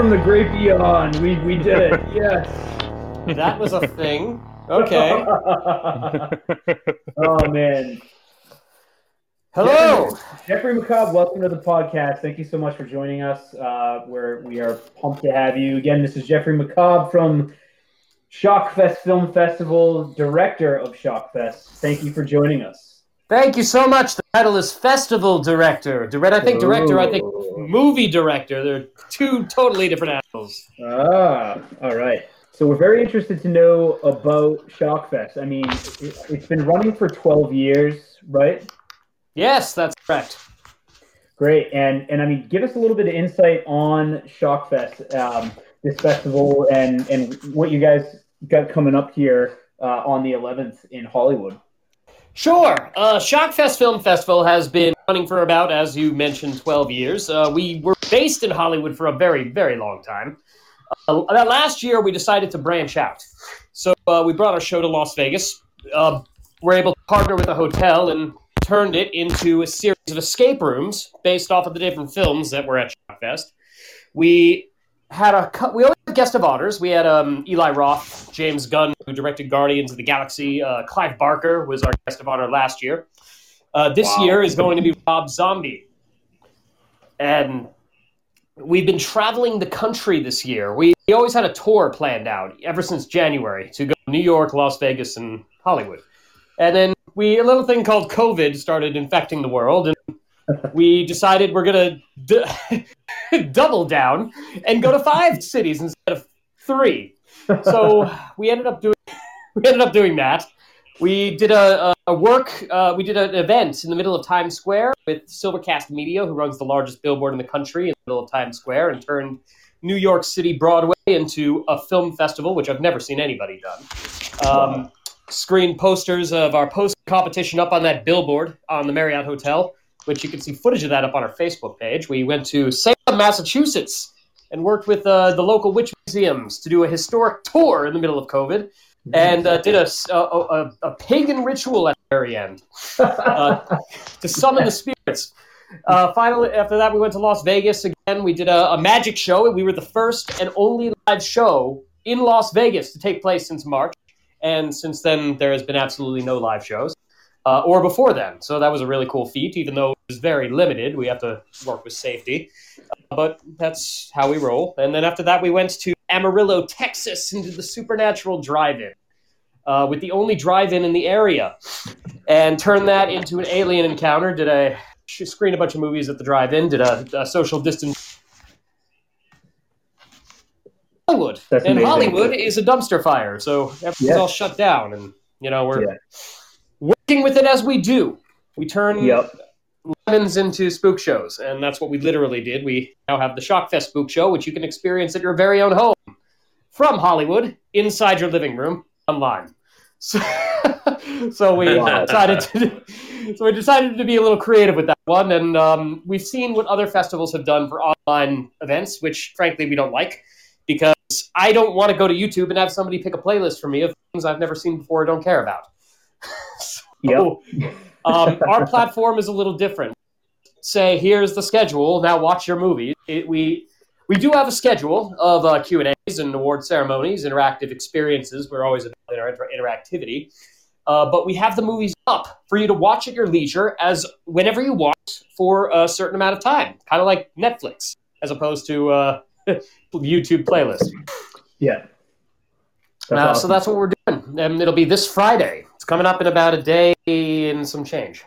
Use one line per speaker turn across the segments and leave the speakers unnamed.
from the great beyond. We we did it. Yes.
That was a thing. Okay.
oh man.
Hello.
Jeffrey McCobb, welcome to the podcast. Thank you so much for joining us. Uh, where we are pumped to have you again. This is Jeffrey McCobb from Shockfest Film Festival, director of Shockfest. Thank you for joining us.
Thank you so much. The title is Festival Director. Direct, I think director. I think movie director. They're two totally different animals.
Ah, all right. So we're very interested to know about Shockfest. I mean, it, it's been running for 12 years, right?
Yes, that's correct.
Great, and and I mean, give us a little bit of insight on Shockfest, um, this festival, and and what you guys got coming up here uh, on the 11th in Hollywood.
Sure. Uh, Shockfest Film Festival has been running for about, as you mentioned, 12 years. Uh, we were based in Hollywood for a very, very long time. Uh, that last year, we decided to branch out. So uh, we brought our show to Las Vegas. Uh, we're able to partner with a hotel and turned it into a series of escape rooms based off of the different films that were at Shockfest. We had a we had guest of honors. We had um, Eli Roth, James Gunn, who directed Guardians of the Galaxy. Uh, Clive Barker was our guest of honor last year. Uh, this
Wow.
year is going to be Rob Zombie, and we've been traveling the country this year. We, we always had a tour planned out ever since January to go to New York, Las Vegas, and Hollywood. And then we a little thing called COVID started infecting the world, and we decided we're gonna d- double down and go to five cities instead of three. So we ended up doing we ended up doing that. We did a, a, work. Uh, we did an event in the middle of Times Square with Silvercast Media, who runs the largest billboard in the country in the middle of Times Square, and turned New York City Broadway into a film festival, which I've never seen anybody done. Um, screen posters of our post competition up on that billboard on the Marriott Hotel, which you can see footage of that up on our Facebook page. We went to Salem, Massachusetts, and worked with uh, the local witch museums to do a historic tour in the middle of COVID, and uh, did a pagan ritual at the very end uh, to summon the spirits. Uh, finally, after that, we went to Las Vegas again. We did a, a magic show. We were the first and only live show in Las Vegas to take place since March. And since then, there has been absolutely no live shows, uh, or before then. So that was a really cool feat, even though it was very limited. We have to work with safety. Uh, but that's how we roll. And then after that, we went to Amarillo, Texas, into the Supernatural Drive In. Uh, with the only drive-in in the area, and turned that into an alien encounter. Did a screen a bunch of movies at the drive-in. Did a, a social distance. Hollywood
That's
and
amazing.
Hollywood is a dumpster fire, so everything's
Yes.
all shut down, and you know we're
Yeah.
Working with it as we do. We turn
Yep.
lemons into spook shows, and that's what we literally did. We now have the Shockfest Spook Show, which you can experience at your very own home from Hollywood, inside your living room, online. So, so we decided to, so we decided to be a little creative with that one, and um, we've seen what other festivals have done for online events, which frankly we don't like because I don't want to go to YouTube and have somebody pick a playlist for me of things I've never seen before or don't care about.
Yep.
Um, our platform is a little different. Say, here's the schedule. Now watch your movie. It, we we do have a schedule of uh, Q and A's and award ceremonies, interactive experiences. We're always about inter- interactivity, uh, but we have the movies up for you to watch at your leisure, as whenever you want for a certain amount of time, kind of like Netflix, as opposed to uh, YouTube playlist.
Yeah. That's
Uh,
awesome.
So that's what we're doing, and it'll be this Friday. It's coming up in about a day and some change.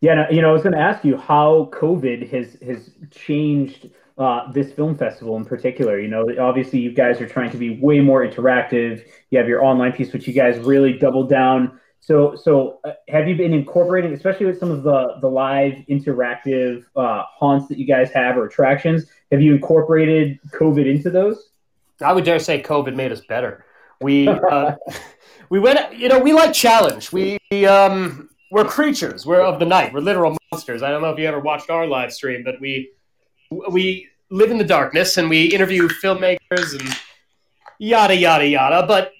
Yeah, you know, I was going to ask you how COVID has has changed uh, this film festival in particular. You know, obviously you guys are trying to be way more interactive. You have your online piece, which you guys really doubled down. So, so uh, have you been incorporating, especially with some of the the live interactive uh, haunts that you guys have or attractions? Have you incorporated COVID into those?
I would dare say COVID made us better. We uh, we went, you know, we like challenge. We um, we're creatures. We're of the night. We're literal monsters. I don't know if you ever watched our live stream, but we we live in the darkness and we interview filmmakers and yada yada yada. But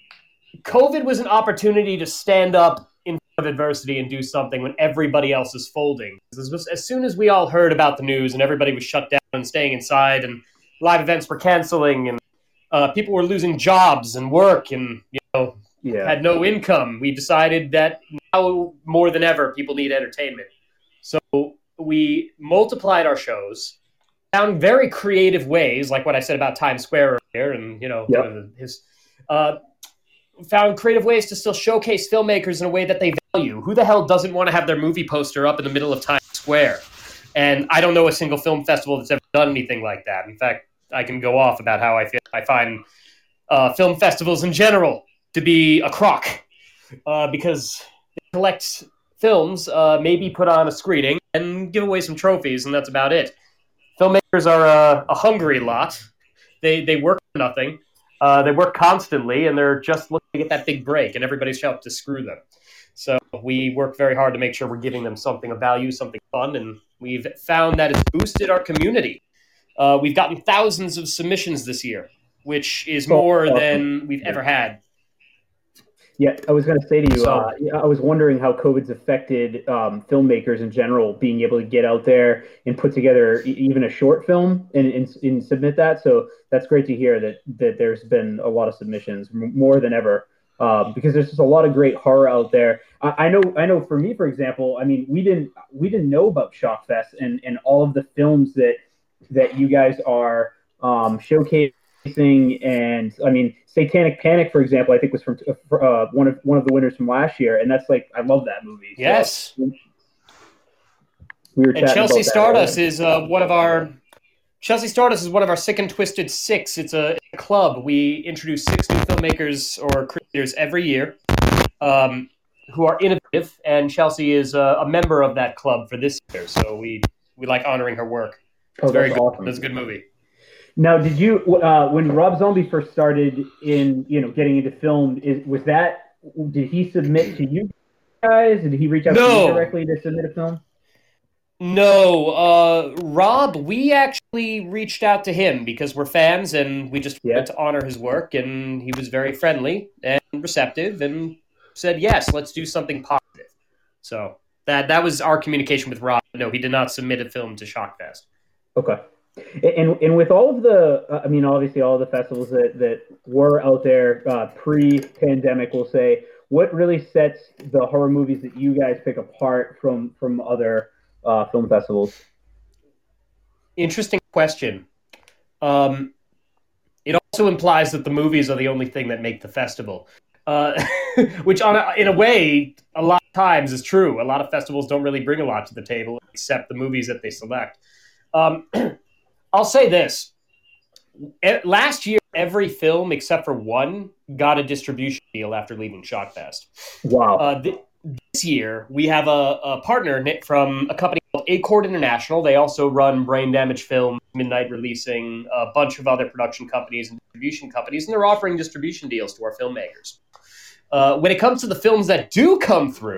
COVID was an opportunity to stand up in of adversity and do something when everybody else is folding. As soon as we all heard about the news and everybody was shut down and staying inside and live events were canceling and uh, people were losing jobs and work and you yeah. had no income, we decided that now more than ever people need entertainment. So we multiplied our shows, found very creative ways, like what I said about Times Square earlier, and you know yep. his. Uh, found creative ways to still showcase filmmakers in a way that they value. Who the hell doesn't want to have their movie poster up in the middle of Times Square? And I don't know a single film festival that's ever done anything like that. In fact, I can go off about how I feel. I find uh, film festivals in general to be a crock uh, because they collect films, uh, maybe put on a screening and give away some trophies, and that's about it. Filmmakers are a, a hungry lot. They they work for nothing. Uh, they work constantly, and they're just looking to get that big break, and everybody's out to screw them. So we work very hard to make sure we're giving them something of value, something fun, and we've found that it's boosted our community. Uh, we've gotten thousands of submissions this year, which is more than we've ever had.
Yeah, I was going to say to you, so, uh, I was wondering how COVID's affected um, filmmakers in general, being able to get out there and put together e- even a short film and, and, and, submit that. So that's great to hear that that there's been a lot of submissions, more than ever, um, because there's just a lot of great horror out there. I, I, know, I know. For me, for example, I mean, we didn't we didn't know about Shockfest and and all of the films that that you guys are um, showcasing and I mean, Satanic Panic, for example, I think was from uh, one of one of the winners from last year, and that's like I love that movie.
Yes. So, we were and Chelsea Stardust is uh, one of our Chelsea Stardust is one of our sick and twisted six. It's a, a club. We introduce six new filmmakers or creators every year um, who are innovative, and Chelsea is a, a, member of that club for this year. So we we like honoring her work. It's oh, very good. Awesome. It's a good movie.
Now, did you uh, when Rob Zombie first started in you know getting into film? Is was that did he submit to you guys? Did he reach out no. to you directly to submit a film?
No, uh, Rob, we actually reached out to him because we're fans and we just yeah. wanted to honor his work, and he was very friendly and receptive and said, "Yes, let's do something positive." So that that was our communication with Rob. No, he did not submit a film to Shockfest.
Okay. And and with all of the, uh, I mean, obviously all the festivals that that were out there uh, pre-pandemic, we'll say, what really sets the horror movies that you guys pick apart from from other uh, film festivals?
Interesting question. Um, it also implies that the movies are the only thing that make the festival, uh, which, on a, in a way, a lot of times is true. A lot of festivals don't really bring a lot to the table except the movies that they select. Um, I'll say this: last year, every film except for one got a distribution deal after leaving Shockfest.
Wow. Uh,
th- this year, we have a, a, partner from a company called Acord International. They also run Brain Damage Film, Midnight Releasing, a bunch of other production companies and distribution companies, and they're offering distribution deals to our filmmakers. Uh, when it comes to the films that do come through,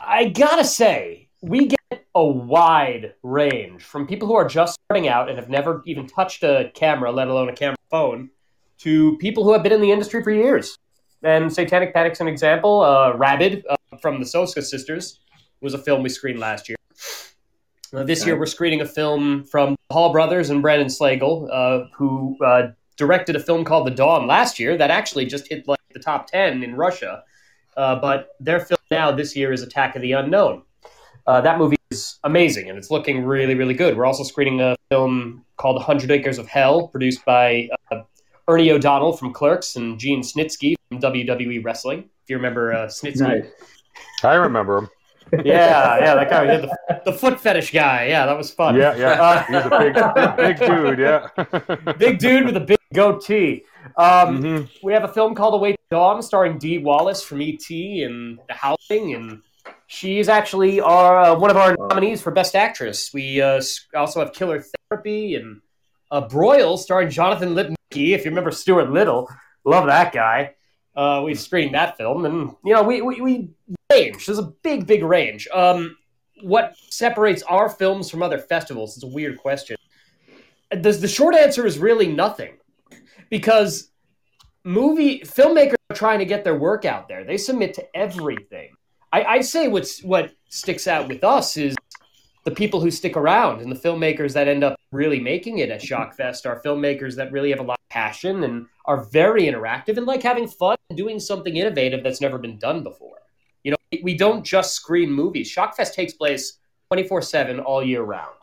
I gotta say, we get a wide range from people who are just starting out and have never even touched a camera, let alone a camera phone, to people who have been in the industry for years. And Satanic Panic's an example. Uh, Rabid uh, from the Soska sisters was a film we screened last year. Uh, this okay. year, we're screening a film from Hall Brothers and Brandon Slagle, uh, who uh, directed a film called The Dawn last year that actually just hit like the top 10 in Russia. Uh, but their film now this year is Attack of the Unknown. That movie is amazing and it's looking really, really good. We're also screening a film called 100 Acres of Hell, produced by uh, Ernie O'Donnell from Clerks and Gene Snitsky from WWE Wrestling. If you remember uh, Snitsky. Nice.
I remember him.
yeah, yeah, that guy, the, the, foot fetish guy. Yeah, that was fun.
Yeah, yeah. Uh, He's a big, big dude. Yeah,
big dude with a big goatee. Um, mm-hmm. We have a film called Away Dawn, starring Dee Wallace from ET and The Howling, and She's actually our uh, one of our nominees for Best Actress. We uh, also have Killer Therapy and uh, Broil, starring Jonathan Lipnicki. If you remember Stuart Little, love that guy. Uh, we've screened that film, and you know we, we, we range. There's a big, big range. Um, what separates our films from other festivals is a weird question. The, the short answer is really nothing, because movie filmmakers are trying to get their work out there. They submit to everything I, I'd say what's what sticks out with us is the people who stick around and the filmmakers that end up really making it at Shockfest are filmmakers that really have a lot of passion and are very interactive and like having fun and doing something innovative that's never been done before. You know, we don't just screen movies. Shockfest takes place 24/7 all year round.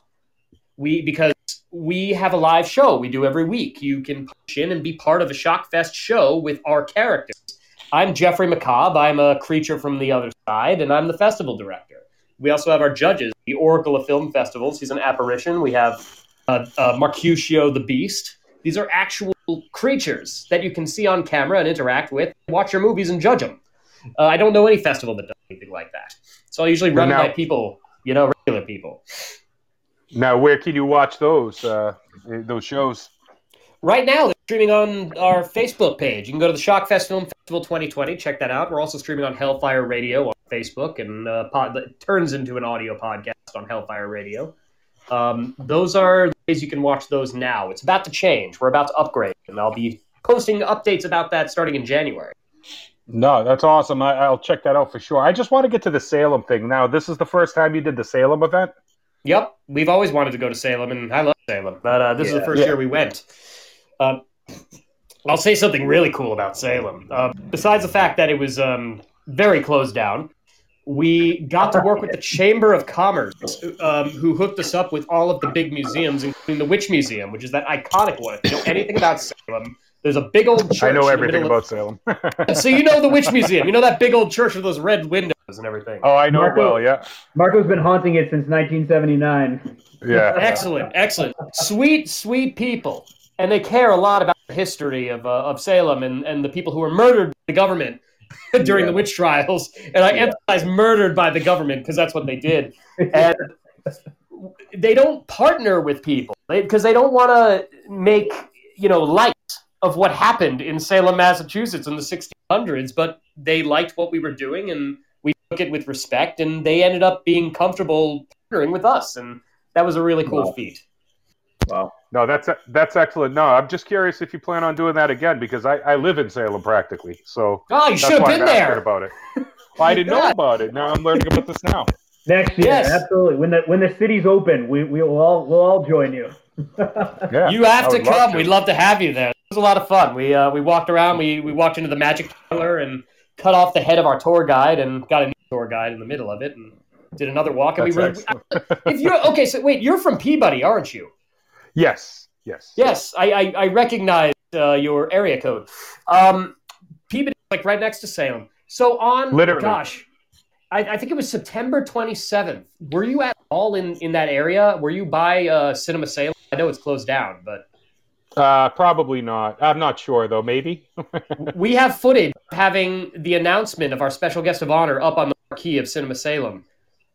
We because we have a live show we do every week. You can push in and be part of a Shockfest show with our characters. I'm Jeffrey McCobb. I'm a creature from the other side, and I'm the festival director. We also have our judges, the Oracle of Film Festivals. He's an apparition. We have uh, uh, Mercutio the Beast. These are actual creatures that you can see on camera and interact with, watch your movies and judge them. Uh, I don't know any festival that does anything like that. So I usually run
now-
by people, you know, regular people.
Now, where can you watch those uh, those shows?
Right now, they're streaming on our Facebook page. You can go to the Shockfest Film Festival 2020, check that out. We're also streaming on Hellfire Radio on Facebook, and uh, pod, it turns into an audio podcast on Hellfire Radio. Um, those are the ways you can watch those now. It's about to change. We're about to upgrade, and I'll be posting updates about that starting in January.
No, that's awesome. I, I'll check that out for sure. I just want to get to the Salem thing. Now, this is the first time you did the Salem event.
Yep, we've always wanted to go to Salem, and I love Salem, but uh, this is the first
Yeah.
year we went. Um, I'll say something really cool about Salem. Uh, besides the fact that it was um, very closed down, we got to work with the Chamber of Commerce, um, who hooked us up with all of the big museums, including the Witch Museum, which is that iconic one. If you know anything about Salem, there's a big old church.
I know everything
middle
about Salem.
So you know the Witch Museum. You know that big old church with those red windows and everything.
oh, I know it
Marco-
well. Yeah,
Marco's been haunting it since 1979.
yeah.
Excellent, excellent. Sweet, sweet people. And they care a lot about the history of, uh, of Salem and, and the people who were murdered by the government during the witch trials. And I
Yeah.
emphasize murdered by the government because that's what they did. And they don't partner with people because they don't want to make, you know, light of what happened in Salem, Massachusetts in the 1600s, but they liked what we were doing and we took it with respect and they ended up being comfortable partnering with us. And that was a really cool
Wow.
feat.
wow.
No, that's that's excellent. No, I'm just curious if you plan on doing that again because I, I live in Salem practically, so
Oh, you should have been
I'm
there.
about it. Well, I didn't know about it. Now I'm learning about this now.
Next year,
Yes.
absolutely. When the when the city's open, we we will all we'll all join you.
Yeah,
You have
I
to
would love
come.
to.
We'd love to have you there. It was a lot of fun. We uh, we walked around. We we walked into the magic parlor and cut off the head of our tour guide and got a new tour guide in the middle of it and did another walk. And
That's
we were.
excellent.
If you're okay, so wait, you're from Peabody, aren't you?
Yes, yes,
Yes, I I, I recognize uh, your area code. Um, Peabody, is, like right next to Salem. So on,
Literally.
gosh, I, I think it was September 27th. Were you at all in in that area? Were you by uh, Cinema Salem? I know it's closed down, but.
Uh, probably not. I'm not sure though. Maybe.
we have footage having the announcement of our special guest of honor up on the marquee of Cinema Salem.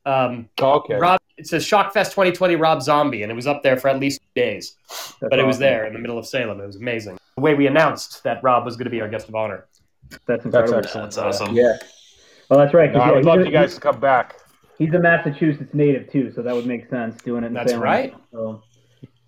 Um,
okay.
Rob, it says Shockfest 2020 Rob Zombie, and it was up there for at least two days.
That's
but it was there in the middle of Salem. It was amazing. The way we announced that Rob was going to be our guest of honor.
That's
That's
incredible.
excellent.
That's awesome.
Yeah. Well, that's right.
No, I'd
he's
love
a-
you guys to come back.
He's a Massachusetts native too, so that would make sense doing it. In
That's
Salem.
right.
So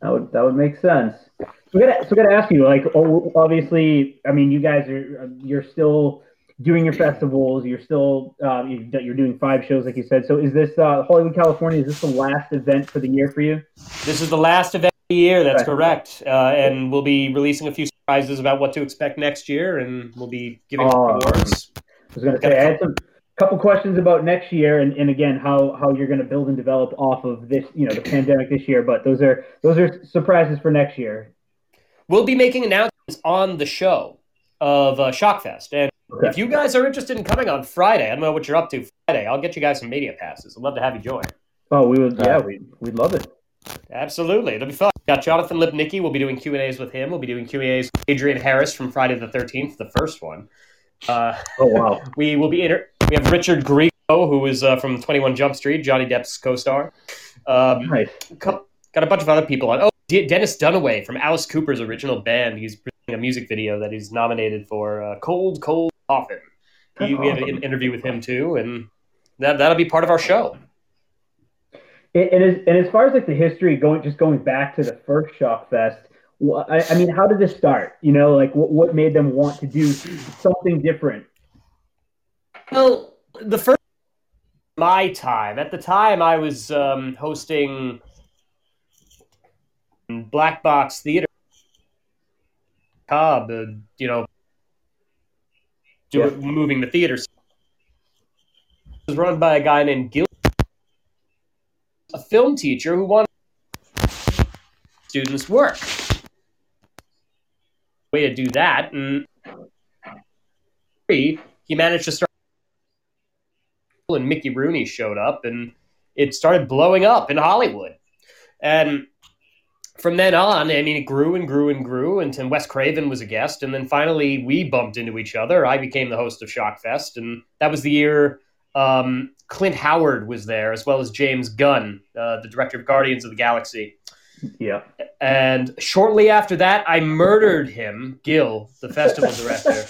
that would that would make sense. So we gotta so we gotta ask you, like, oh, obviously, I mean, you guys are you're still doing your festivals. You're still uh, you- you're doing five shows, like you said. So is this uh, Hollywood, California? Is this the last event for the year for you?
This is the last event of the year. That's correct. Uh, and we'll be releasing a few surprises about what to expect next year, and we'll be giving awards.
I was gonna say I had some couple questions about next year, and, and again how how you're gonna build and develop off of this, you know, the pandemic this year. But those are those are surprises for next year.
We'll be making announcements on the show of uh, Shockfest, and
Okay.
If you guys are interested in coming on Friday, I don't know what you're up to Friday. I'll get you guys some media passes. I'd love to have you join.
Oh, we would. Yeah,
Uh,
we we'd love it.
Absolutely, it'll be fun. Got Jonathan Lipnicki. We'll be doing Q and A's with him. We'll be doing Q and A's with Adrian Harris from Friday the Thirteenth, the first one. Uh,
Oh wow.
we will be inter- we have Richard Grieco, who is uh, from Twenty One Jump Street, Johnny Depp's co-star. Um,
nice.
cou- got a bunch of other people on. Oh, D- Dennis Dunaway from Alice Cooper's original band. He's presenting a music video that he's nominated for uh, "Cold, Cold Coffin." He, we have an interview with him too, and that that'll be part of our show.
And, and, as, and as far as like the history going, just going back to the first Shock Fest, I, I mean, how did this start? You know, like what, what made them want to do something different?
Well, the first my time. At the time, I was um, hosting Black Box Theater, Cobb, uh, you know, do,
Yeah.
moving the theater. It was run by a guy named Gil, a film teacher who wanted students work. Way to do that, and he managed to start. And Mickey Rooney showed up, and it started blowing up in Hollywood. And from then on, I mean, it grew and grew and grew until Wes Craven was a guest, and then finally we bumped into each other. I became the host of Shockfest, and that was the year um, Clint Howard was there, as well as James Gunn, uh, the director of Guardians of the Galaxy.
Yeah.
And shortly after that, I murdered him, Gil, the festival director,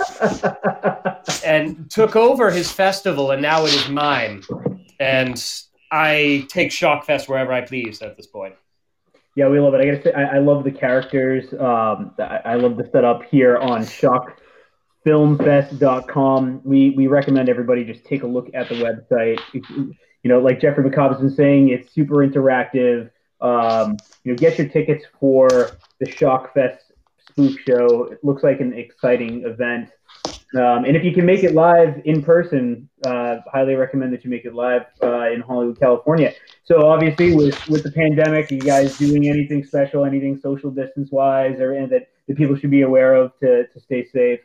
and took over his festival, and now it is mine. And I take Shockfest wherever I please at this point.
Yeah, we love it. I gotta say, I, I love the characters. Um, I, I love the setup here on shockfilmfest.com. We we recommend everybody just take a look at the website. You know, like Jeffrey McCobb's been saying, it's super interactive. Um, you know, get your tickets for the Shockfest Spook Show. It looks like an exciting event. Um, and if you can make it live in person, uh, highly recommend that you make it live uh, in Hollywood, California. So obviously, with with the pandemic, are you guys doing anything special, anything social distance wise, or anything that, that people should be aware of to, to stay safe?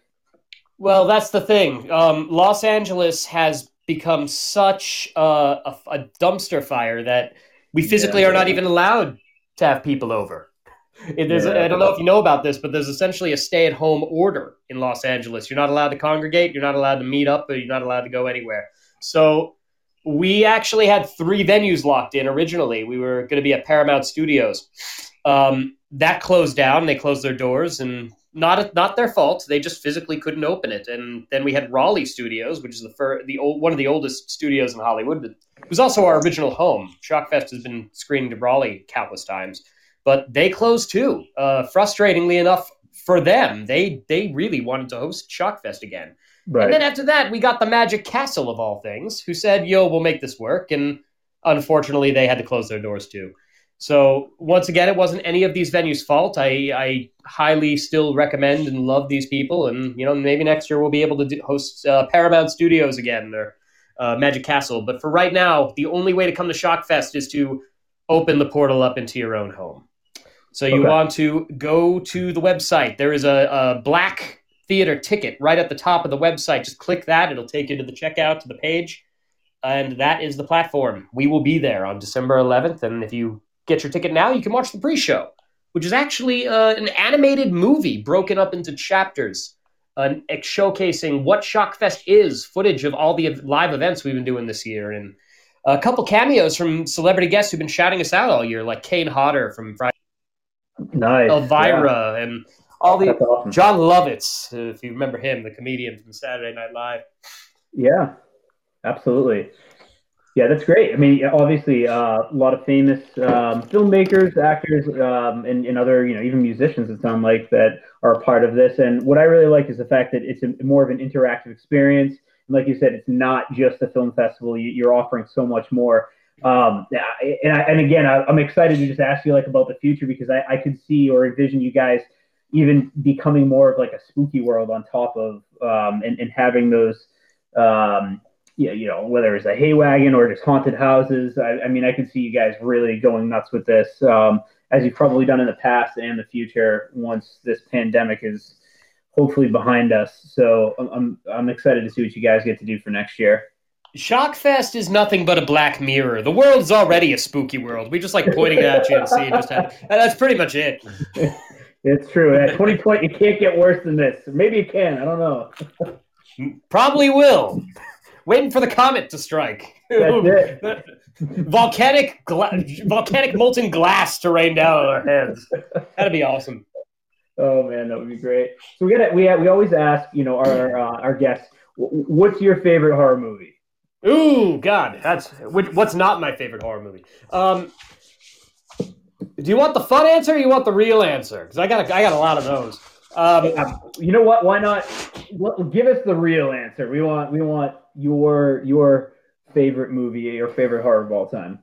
Well, that's the thing. Um, Los Angeles has become such a, a, a dumpster fire that we physically
Yeah.
are not even allowed to have people over. There's
Yeah.
I don't know if you know about this, but there's essentially a stay-at-home order in Los Angeles. You're not allowed to congregate. You're not allowed to meet up. You're not allowed to go anywhere. So we actually had three venues locked in originally. We were going to be at Paramount Studios. Um, that closed down. They closed their doors, and not not their fault. They just physically couldn't open it. And then we had Raleigh Studios, which is the fir- the old, one of the oldest studios in Hollywood. It was also our original home. Shockfest has been screened at Raleigh countless times, but they closed too. Uh, frustratingly enough for them, they they really wanted to host Shockfest again.
Right.
And then after that, we got the Magic Castle of all things, who said, "Yo, we'll make this work." And unfortunately, they had to close their doors too. So once again, it wasn't any of these venues' fault. I, I highly still recommend and love these people, and you know maybe next year we'll be able to do, host uh, Paramount Studios again or uh, Magic Castle. But for right now, the only way to come to Shockfest is to open the portal up into your own home. So you
Okay.
want to go to the website. There is a, a black theater ticket right at the top of the website. Just click that; it'll take you to the checkout to the page, and that is the platform. We will be there on December 11th, and if you get your ticket now, you can watch the pre-show, which is actually uh, an animated movie broken up into chapters, uh, showcasing what Shockfest is, footage of all the live events we've been doing this year, and a couple cameos from celebrity guests who've been shouting us out all year, like Kane Hodder from Friday,
nice.
Elvira, and all the
awesome.
Jon Lovitz, if you remember him, the comedian from Saturday Night Live.
Yeah, absolutely. Yeah, that's great. I mean, obviously, uh, a lot of famous um, filmmakers, actors, um, and, and other, you know, even musicians. It sounds like that are a part of this. And what I really like is the fact that it's a, more of an interactive experience. And like you said, it's not just a film festival. You, you're offering so much more. Um, and, I, and again, I, I'm excited to just ask you like about the future because I, I could see or envision you guys even becoming more of like a spooky world on top of um, and, and having those um, yeah, you know, whether it's a hay wagon or just haunted houses. I, I mean, I could see you guys really going nuts with this, um, as you've probably done in the past and the future once this pandemic is hopefully behind us. So I'm, I'm excited to see what you guys get to do for next year.
Shockfest is nothing but a black mirror. The world's already a spooky world. We just like pointing at you and seeing just how. That's pretty much it.
It's true. At 2020, it can't get worse than this. Maybe it can. I don't know.
Probably will. Waiting for the comet to strike. Volcanic, gla- volcanic molten glass to rain down on our heads. That'd be awesome.
Oh man, that would be great. So we got we we always ask, you know, our uh, our guests, what's your favorite horror movie?
Ooh, God, that's what's not my favorite horror movie. Um, do you want the fun answer or you want the real answer? Because I got a, I got a lot of those. Um,
you know what? Why not? Give us the real answer. We want we want your your favorite movie or favorite horror of all time?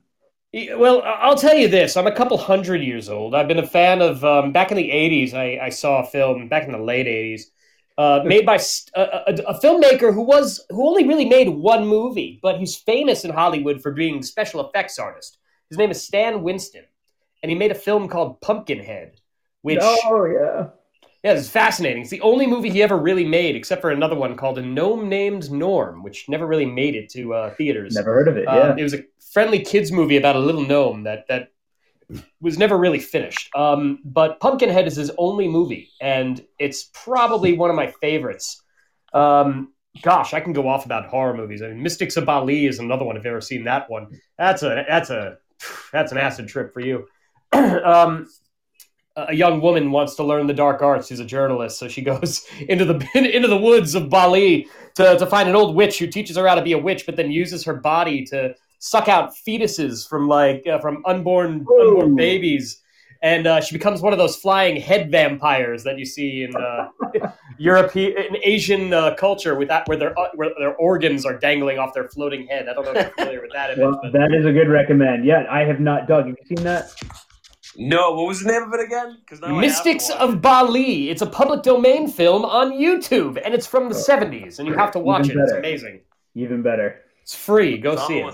Well, I'll tell you this. I'm a couple hundred years old. I've been a fan of, um, back in the 80s, I, I saw a film, back in the late 80s, uh, made by st- a, a, a filmmaker who was, who only really made one movie, but he's famous in Hollywood for being special effects artist. His name is Stan Winston, and he made a film called Pumpkinhead, which,
oh yeah.
yeah, it's fascinating. It's the only movie he ever really made, except for another one called A Gnome Named Norm, which never really made it to uh, theaters.
Never heard of it.
Um,
Yeah.
it was a friendly kids movie about a little gnome that that was never really finished. Um, but Pumpkinhead is his only movie, and it's probably one of my favorites. Um, gosh, I can go off about horror movies. I mean, Mystics of Bali is another one. If you've ever seen that one, that's a that's a that's an acid trip for you. um, a young woman wants to learn the dark arts. She's a journalist, so she goes into the into the woods of Bali to, to find an old witch who teaches her how to be a witch, but then uses her body to suck out fetuses from like uh, from unborn unborn babies, and uh, she becomes one of those flying head vampires that you see in uh, European in Asian uh, culture with that where their uh, where their organs are dangling off their floating head. I don't know if you're familiar with that image,
Well,
but
that is a good recommend. Yeah, I have not. Doug, have you seen that?
No, what was the name of it again?
Mystics of Bali. It's a public domain film on YouTube, and it's from the
Oh.
70s, and you have to watch
Even
it. It's amazing.
Even better.
It's free. Go see it.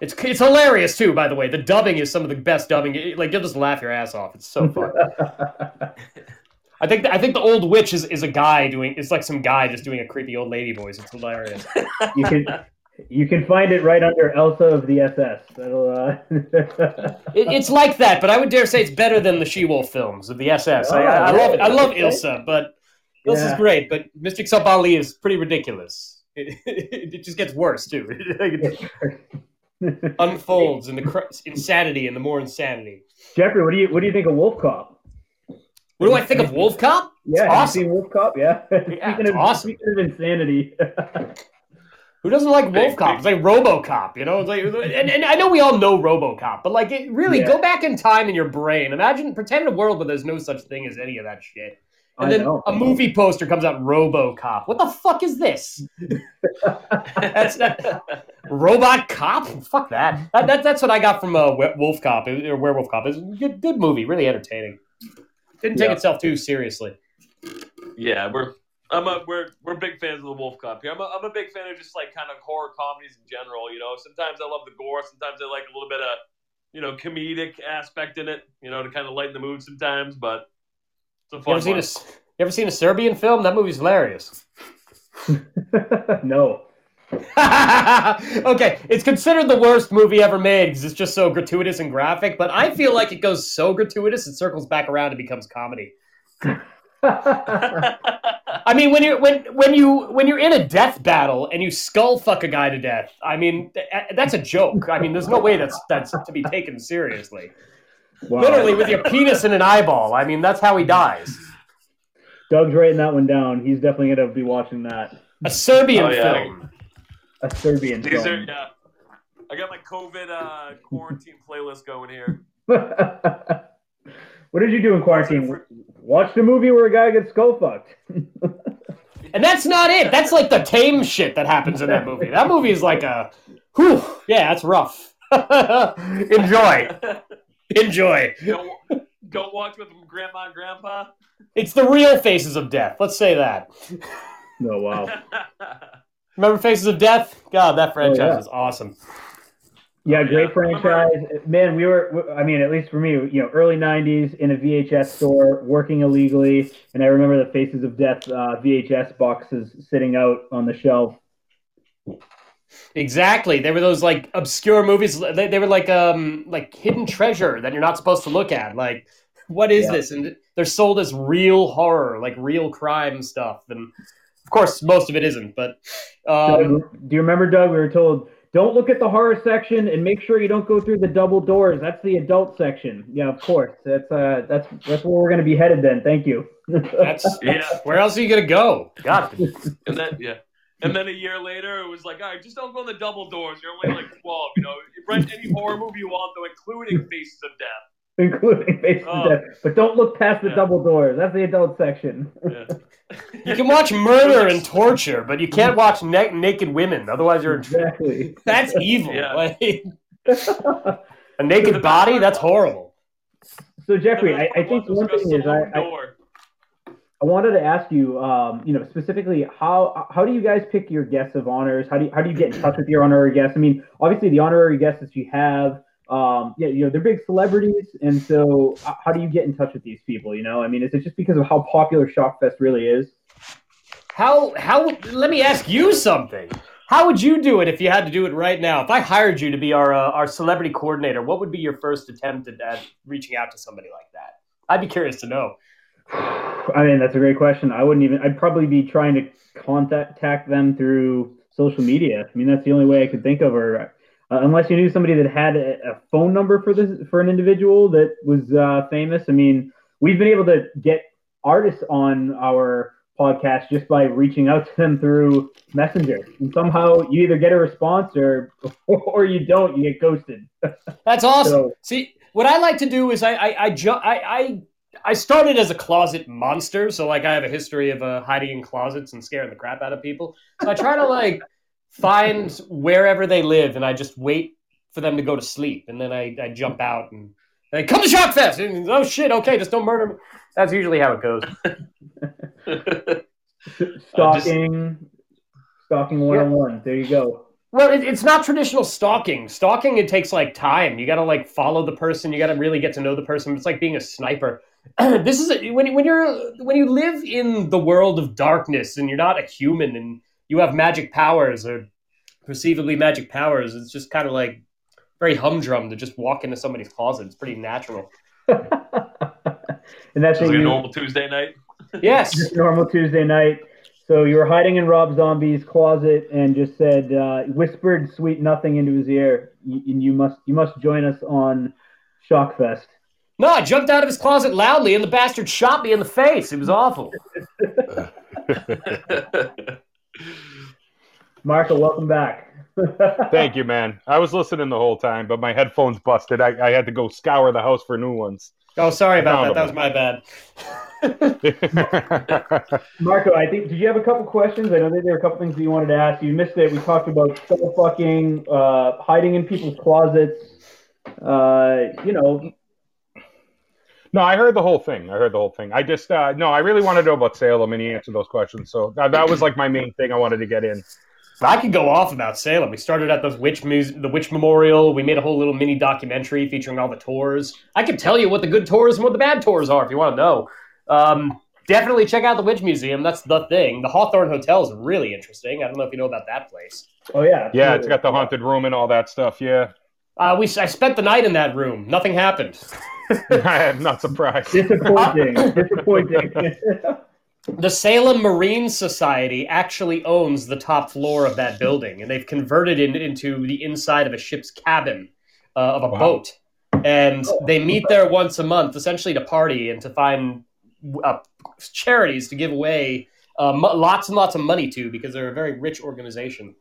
It's it's hilarious too. By the way, the dubbing is some of the best dubbing. It- Like you'll just laugh your ass off. It's so fun. I think I think the old witch is, is a guy doing. It's like some guy just doing a creepy old lady voice. It's hilarious.
you can you can find it right under Ilsa of the SS. That'll. Uh...
It, it's like that, but I would dare say it's better than the She-Wolf films of the SS. I, I, I love it. I love
Okay.
Ilsa, but Ilsa's
Yeah.
great. But Mystics of Bali is pretty ridiculous. It, it just gets worse too. It unfolds in the cr- insanity and the more insanity.
Jeffrey, what do you what do you think of Wolf Cop?
What do I think of Wolf Cop?
Yeah,
It's awesome.
Wolf Cop? Yeah.
Yeah,
speaking,
it's
of,
awesome.
speaking of insanity.
Who doesn't like Wolf Cop? It's like RoboCop, you know. It's like, and, and I know we all know RoboCop, but like, it really
Yeah.
go back in time in your brain. Imagine pretend a world where there's no such thing as any of that shit. And then
know.
a movie poster comes out, RoboCop. What the fuck is this? That's that Robot Cop. Fuck that. that, that that's what I got from uh, Wolf Cop or Werewolf Cop. It's a good, good movie, really entertaining. Didn't take
Yeah.
itself too seriously.
Yeah, we're I'm a we're we're big fans of the Wolf Cop here. I'm a, I'm a big fan of just like kind of horror comedies in general. You know, sometimes I love the gore, sometimes I like a little bit of you know comedic aspect in it. You know, to kind of lighten the mood sometimes. But
You
fun
ever seen a you ever seen a Serbian film? That movie's hilarious.
no.
okay, it's considered the worst movie ever made because it's just so gratuitous and graphic. But I feel like it goes so gratuitous, it circles back around and becomes comedy. I mean, when you're when when you when you're in a death battle and you skull fuck a guy to death, I mean th- that's a joke. I mean, there's no way that's that's to be taken seriously.
Wow.
Literally with your penis in an eyeball. I mean, that's how he dies.
Doug's writing that one down. He's definitely gonna be watching that.
A Serbian
Oh, yeah.
film.
A Serbian
These are
film.
yeah. I got my COVID uh, quarantine playlist going here.
what did you do in quarantine? Watch the movie where a guy gets skull fucked.
And that's not it. That's like the tame shit that happens in that movie. That movie is like a, whew, yeah, that's rough. Enjoy, enjoy.
don't, don't watch with grandma and grandpa.
It's the real Faces of Death. Let's say that.
Oh wow.
Remember Faces of Death? God, that franchise
yeah.
is awesome.
Yeah, great
Yeah.
franchise. Man, we were, I mean, at least for me, you know, early 90s in a VHS store working illegally. And I remember the Faces of Death uh, VHS boxes sitting out on the shelf.
Exactly. They were those like obscure movies. They, they were like um like hidden treasure that you're not supposed to look at. Like, what is
Yeah.
this? And they're sold as real horror, like real crime stuff. And of course, most of it isn't. But um,
Do you remember, Doug? We were told, don't look at the horror section and make sure you don't go through the double doors. That's the adult section. Yeah, of course. That's uh, that's that's where we're going to be headed then. Thank you.
that's
yeah,
where else are you gonna go? God,
and then yeah, and then a year later it was like, all right, just don't go in the double doors. You're only like twelve. You know, rent any horror movie you want, though, including Faces of Death.
including Basement
Oh.
Death. But don't look past the
Yeah.
double doors. That's the adult section.
Yeah.
You can watch murder and torture, but you can't watch na- naked women. Otherwise, you're in
exactly.
that's evil.
Yeah.
Like, a naked body, that's horrible.
so Jeffrey, I, I think
Once
one thing is I,
open
I,
door.
I wanted to ask you, um, you know, specifically how how do you guys pick your guests of honors? How do you, how do you get in touch with your honorary guests? I mean, obviously the honorary guests that you have, um, yeah, you know, they're big celebrities, and so how do you get in touch with these people? You know, I mean, is it just because of how popular Shockfest really is?
How how let me ask you something. How would you do it if you had to do it right now? If I hired you to be our uh, our celebrity coordinator, what would be your first attempt at, at reaching out to somebody like that? I'd be curious to know.
I mean, that's a great question. I wouldn't even. I'd probably be trying to contact them through social media. I mean, that's the only way I could think of, or uh, unless you knew somebody that had a, a phone number for this for an individual that was uh, famous. I mean, we've been able to get artists on our podcast just by reaching out to them through Messenger, and somehow you either get a response or or you don't. You get ghosted.
That's awesome.
So-
See, what I like to do is I I I, ju- I I I started as a closet monster, so like I have a history of uh, hiding in closets and scaring the crap out of people. So I try to like find wherever they live, and I just wait for them to go to sleep, and then I, I jump out and they come to Shockfest. And, oh shit! Okay, just don't murder me. That's usually how it goes.
Stalking, stalking one on one. There you go.
Well, it, it's not traditional stalking. Stalking it takes like time. You got to like follow the person. You got to really get to know the person. It's like being a sniper. this is a, when when you're when you live in the world of darkness and you're not a human and you have magic powers or perceivably magic powers. It's just kind of like very humdrum to just walk into somebody's closet. It's pretty natural.
and that's
Sounds like a normal Tuesday night.
Yes.
just normal Tuesday night. So you were hiding in Rob Zombie's closet and just said, uh, whispered sweet nothing into his ear, and you must you must join us on Shockfest.
No, I jumped out of his closet loudly and the bastard shot me in the face. It was awful.
Marco, welcome back.
Thank you, man. I was listening the whole time, but my headphones busted. I, I had to go scour the house for new ones.
Oh, sorry about that. That was my bad.
Marco, I think did you have a couple questions? I know that there were a couple things that you wanted to ask. You missed it. We talked about skull fucking, uh, hiding in people's closets. Uh, you know,
no, I heard the whole thing. I heard the whole thing. I just uh, no, I really wanted to know about Salem, and he answered those questions. So that, that was like my main thing I wanted to get in.
I could go off about Salem. We started at the witch muse- the witch memorial. We made a whole little mini documentary featuring all the tours. I can tell you what the good tours and what the bad tours are if you want to know. Um, definitely check out the witch museum. That's the thing. The Hawthorne Hotel is really interesting. I don't know if you know about that place.
oh yeah,
Yeah, it's
absolutely.
got the haunted room and all that stuff. Yeah,
Uh, we I spent the night in that room. Nothing happened.
I'm not surprised.
Disappointing. Disappointing.
The Salem Marine Society actually owns the top floor of that building, and they've converted it into the inside of a ship's cabin uh, of a
Wow.
boat. And they meet there once a month, essentially to party and to find uh, charities to give away uh, mo- lots and lots of money to because they're a very rich organization.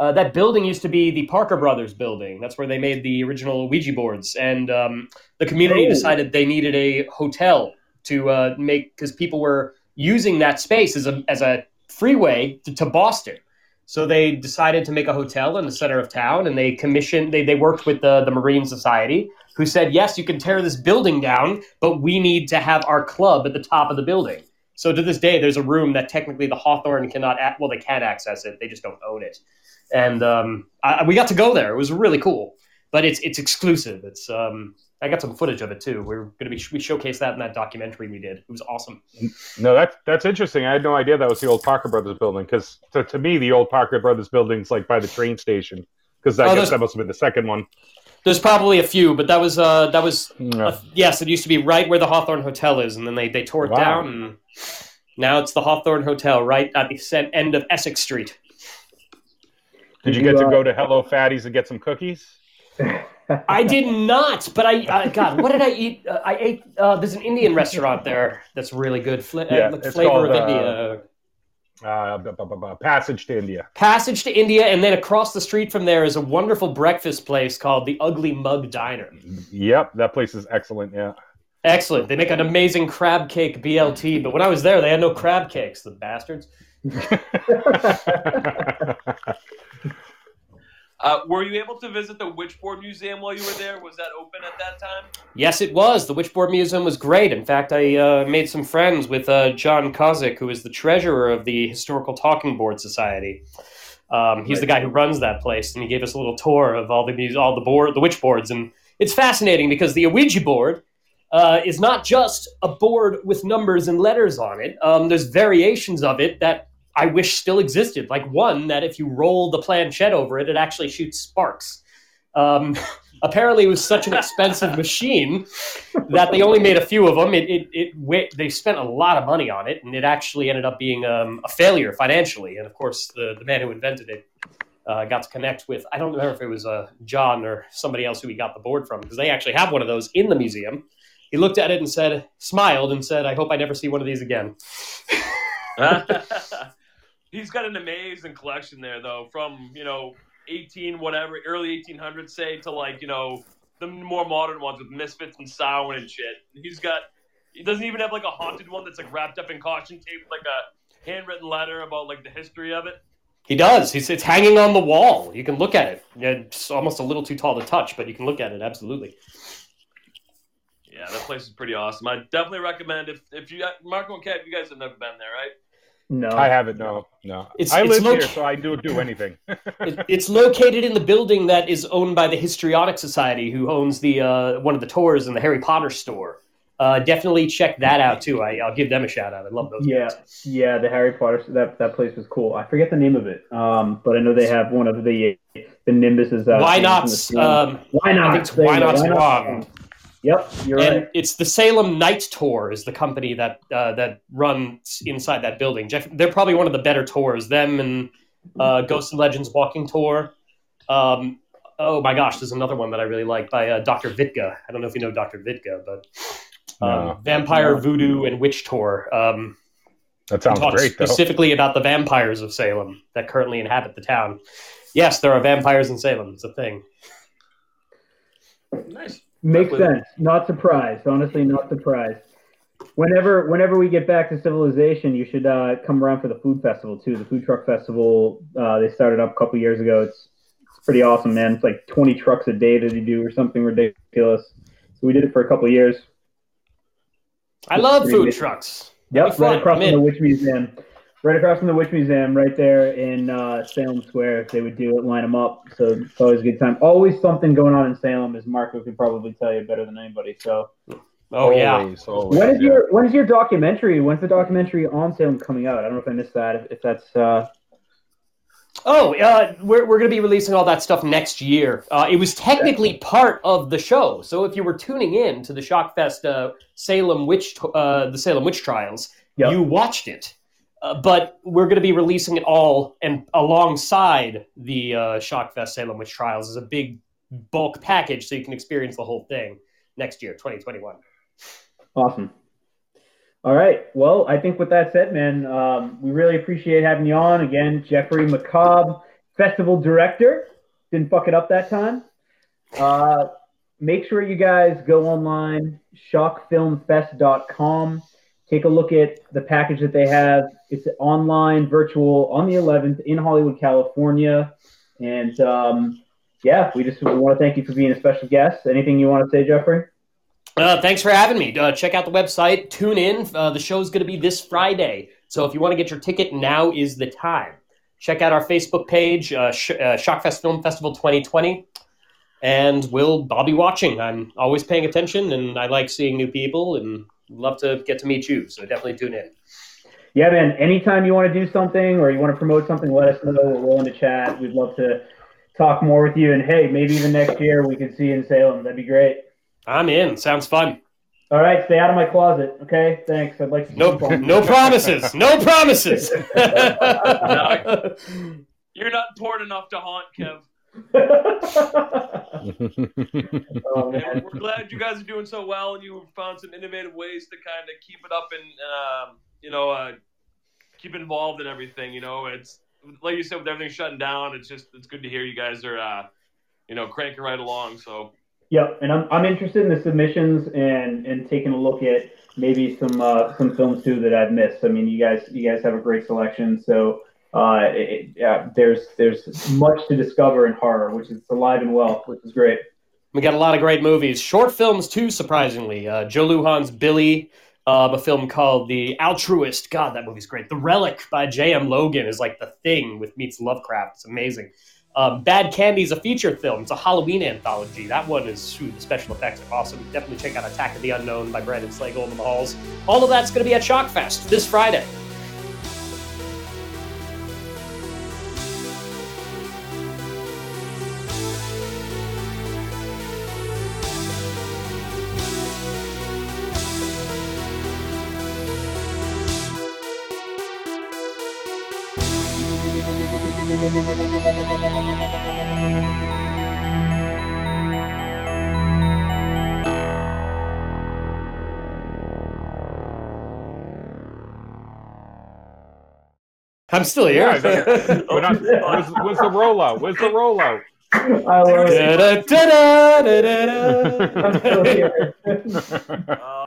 Uh, that building used to be the Parker Brothers building. That's where they made the original Ouija boards. And um, the community
Oh.
decided they needed a hotel to uh, make because people were using that space as a as a freeway to, to Boston. So they decided to make a hotel in the center of town, and they commissioned. They, they worked with the the Marine Society, who said, "Yes, you can tear this building down, but we need to have our club at the top of the building." So to this day, there's a room that technically the Hawthorne cannot. Well, they can't access it; they just don't own it. And um, I, we got to go there. It was really cool, but it's it's exclusive. It's um, I got some footage of it too. We're gonna be we showcased that in that documentary we did. It was awesome.
No, that's that's interesting. I had no idea that was the old Parker Brothers building because to, to me the old Parker Brothers building's like by the train station because I
Oh,
guess that must have been the second one.
There's probably a few, but that was uh, that was uh, yes, it used to be right where the Hawthorne Hotel is, and then they, they tore it
Wow.
down, and now it's the Hawthorne Hotel right at the end of Essex Street.
Did you
Did
get
you,
to
uh,
go to Hello Fatties and get some cookies?
I did not, but I uh, God, what did I eat? Uh, I ate. Uh, there's an Indian restaurant there that's really good.
Yeah,
uh, like
it's
flavor
called,
of
uh,
India.
Uh, bu- bu- bu- bu- Passage to India.
Passage to India, and then across the street from there is a wonderful breakfast place called the Ugly Mug Diner.
Yep, that place is excellent. Yeah.
Excellent. They make an amazing crab cake BLT, but when I was there, they had no crab cakes, the bastards.
Uh, were you able to visit the Witchboard Museum while you were there? Was that open at that time?
Yes, it was. The Witchboard Museum was great. In fact, I uh, made some friends with uh, John Kozik, who is the treasurer of the Historical Talking Board Society. Um, he's the guy who runs that place, and he gave us a little tour of all the muse- all the board, the witch boards, and it's fascinating because the Ouija board uh, is not just a board with numbers and letters on it. Um, there's variations of it that I wish still existed, like one that if you roll the planchette over it, it actually shoots sparks. Um, apparently, it was such an expensive machine that they only made a few of them. It, it, it they spent a lot of money on it, and it actually ended up being um, a failure financially. And of course, the, the man who invented it uh, got to connect with I don't remember if it was uh, John or somebody else who he got the board from because they actually have one of those in the museum. He looked at it and said, smiled and said, "I hope I never see one of these again."
He's got an amazing collection there, though, from you know eighteen whatever, early eighteen hundreds, say, to like you know the more modern ones with Misfits and Samhain and shit. He's got. He doesn't even have like a haunted one that's like wrapped up in caution tape, like a handwritten letter about like the history of it.
He does. He's, it's hanging on the wall. You can look at it. It's almost a little too tall to touch, but you can look at it absolutely.
Yeah, that place is pretty awesome. I definitely recommend if if you Marco and Kev, you guys have never been there, right?
No,
I haven't. No, no.
It's-
I
it's
live
loc-
here, so I do do anything.
It, it's located in the building that is owned by the Histrionic Society, who owns the uh, one of the tours in the Harry Potter store. Uh, definitely check that out too. I, I'll give them a shout out. I love those.
Yeah,
guys.
yeah, the Harry Potter that that place was cool. I forget the name of it, um, but I know they have one of the the Nimbus's. Uh,
Why not?
in the ceiling.
Um,
why not?
I think it's
There you
Why Not
Why
Swan.
Yep, you're
and
right.
it's the Salem Night Tour is the company that uh, that runs inside that building. Jeff, they're probably one of the better tours. Them and uh, Ghosts and Legends Walking Tour. Um, oh my gosh, there's another one that I really like by uh, Dr. Vitka. I don't know if you know Dr. Vitka, but um,
No.
Vampire
No.
Voodoo and Witch Tour. Um,
That sounds
talks
great, though.
specifically about the vampires of Salem that currently inhabit the town. Yes, there are vampires in Salem. It's a thing.
Nice.
Makes sense. Not surprised. Honestly, not surprised. Whenever whenever we get back to civilization, you should uh, come around for the food festival too. The food truck festival uh, they started up a couple years ago. It's it's pretty awesome, man. It's like 20 trucks a day that they do or something ridiculous. So we did it for a couple years.
I love food
good.
trucks.
Yep, right across from the Witch Museum. Right across from the Witch Museum, right there in uh, Salem Square. If they would do it, line them up. So it's always a good time. Always something going on in Salem, as Marco could probably tell you better than anybody. So
Oh yeah.
Always, always,
when is
yeah.
your when is your documentary? When's the documentary on Salem coming out? I don't know if I missed that. If, if that's uh,
Oh, uh, we're, we're going to be releasing all that stuff next year. Uh, it was technically part of the show. So if you were tuning in to the Shockfest uh, Salem Witch, uh, the Salem Witch Trials,
Yep.
you watched it. Uh, but we're going to be releasing it all and alongside the uh, Shockfest Salem Witch Trials as a big bulk package so you can experience the whole thing next year, 2021.
awesome. All right. Well, I think with that said, man, um, we really appreciate having you on again, Jeffrey McCobb, festival director. Didn't fuck it up that time. Uh, make sure you guys go online, shockfilmfest.com. Take a look at the package that they have. It's online, virtual, on the 11th in Hollywood, California. And um, yeah, we just want to thank you for being a special guest. Anything you want to say, Jeffrey?
Uh, thanks for having me. Uh, check out the website. Tune in. Uh, the is going to be this Friday. So if you want to get your ticket, now is the time. Check out our Facebook page, uh, Sh- uh, Shockfest Film Festival 2020. And we'll, I'll be watching. I'm always paying attention, and I like seeing new people, and love to get to meet you. So definitely tune in.
Yeah, man. Anytime you want to do something or you want to promote something, let us know. We're willing to chat. We'd love to talk more with you. And hey, maybe even next year we could see you in Salem. That'd be great.
I'm in. Sounds fun.
All right, stay out of my closet. Okay, thanks. I'd like to.
No, no promises. No promises.
You're not important enough to haunt, Kev.
oh, man.
we're glad you guys are doing so well, and you found some innovative ways to kind of keep it up and um, you know uh, keep involved in everything. You know, it's like you said with everything shutting down. It's just it's good to hear you guys are uh, you know cranking right along. So
Yep, and I'm, I'm interested in the submissions and and taking a look at maybe some uh, some films too that I've missed. I mean, you guys you guys have a great selection, so uh, it, yeah, there's there's much to discover in horror, which is alive and well, which is great.
We got a lot of great movies, short films too. Surprisingly, uh, Joe Lujan's Billy, uh, a film called The Altruist. God, that movie's great. The Relic by J.M. Logan is like the thing with meets Lovecraft. It's amazing. Um, Bad Candy is a feature film. It's a Halloween anthology. That one is shoot, the special effects are awesome. Definitely check out Attack of the Unknown by Brandon Slagle in the halls. All of that's going to be at Shockfest this Friday. I'm still here.
Yeah, We're not- where's, where's the rollout? Where's the rollout?
I love it. I'm still here.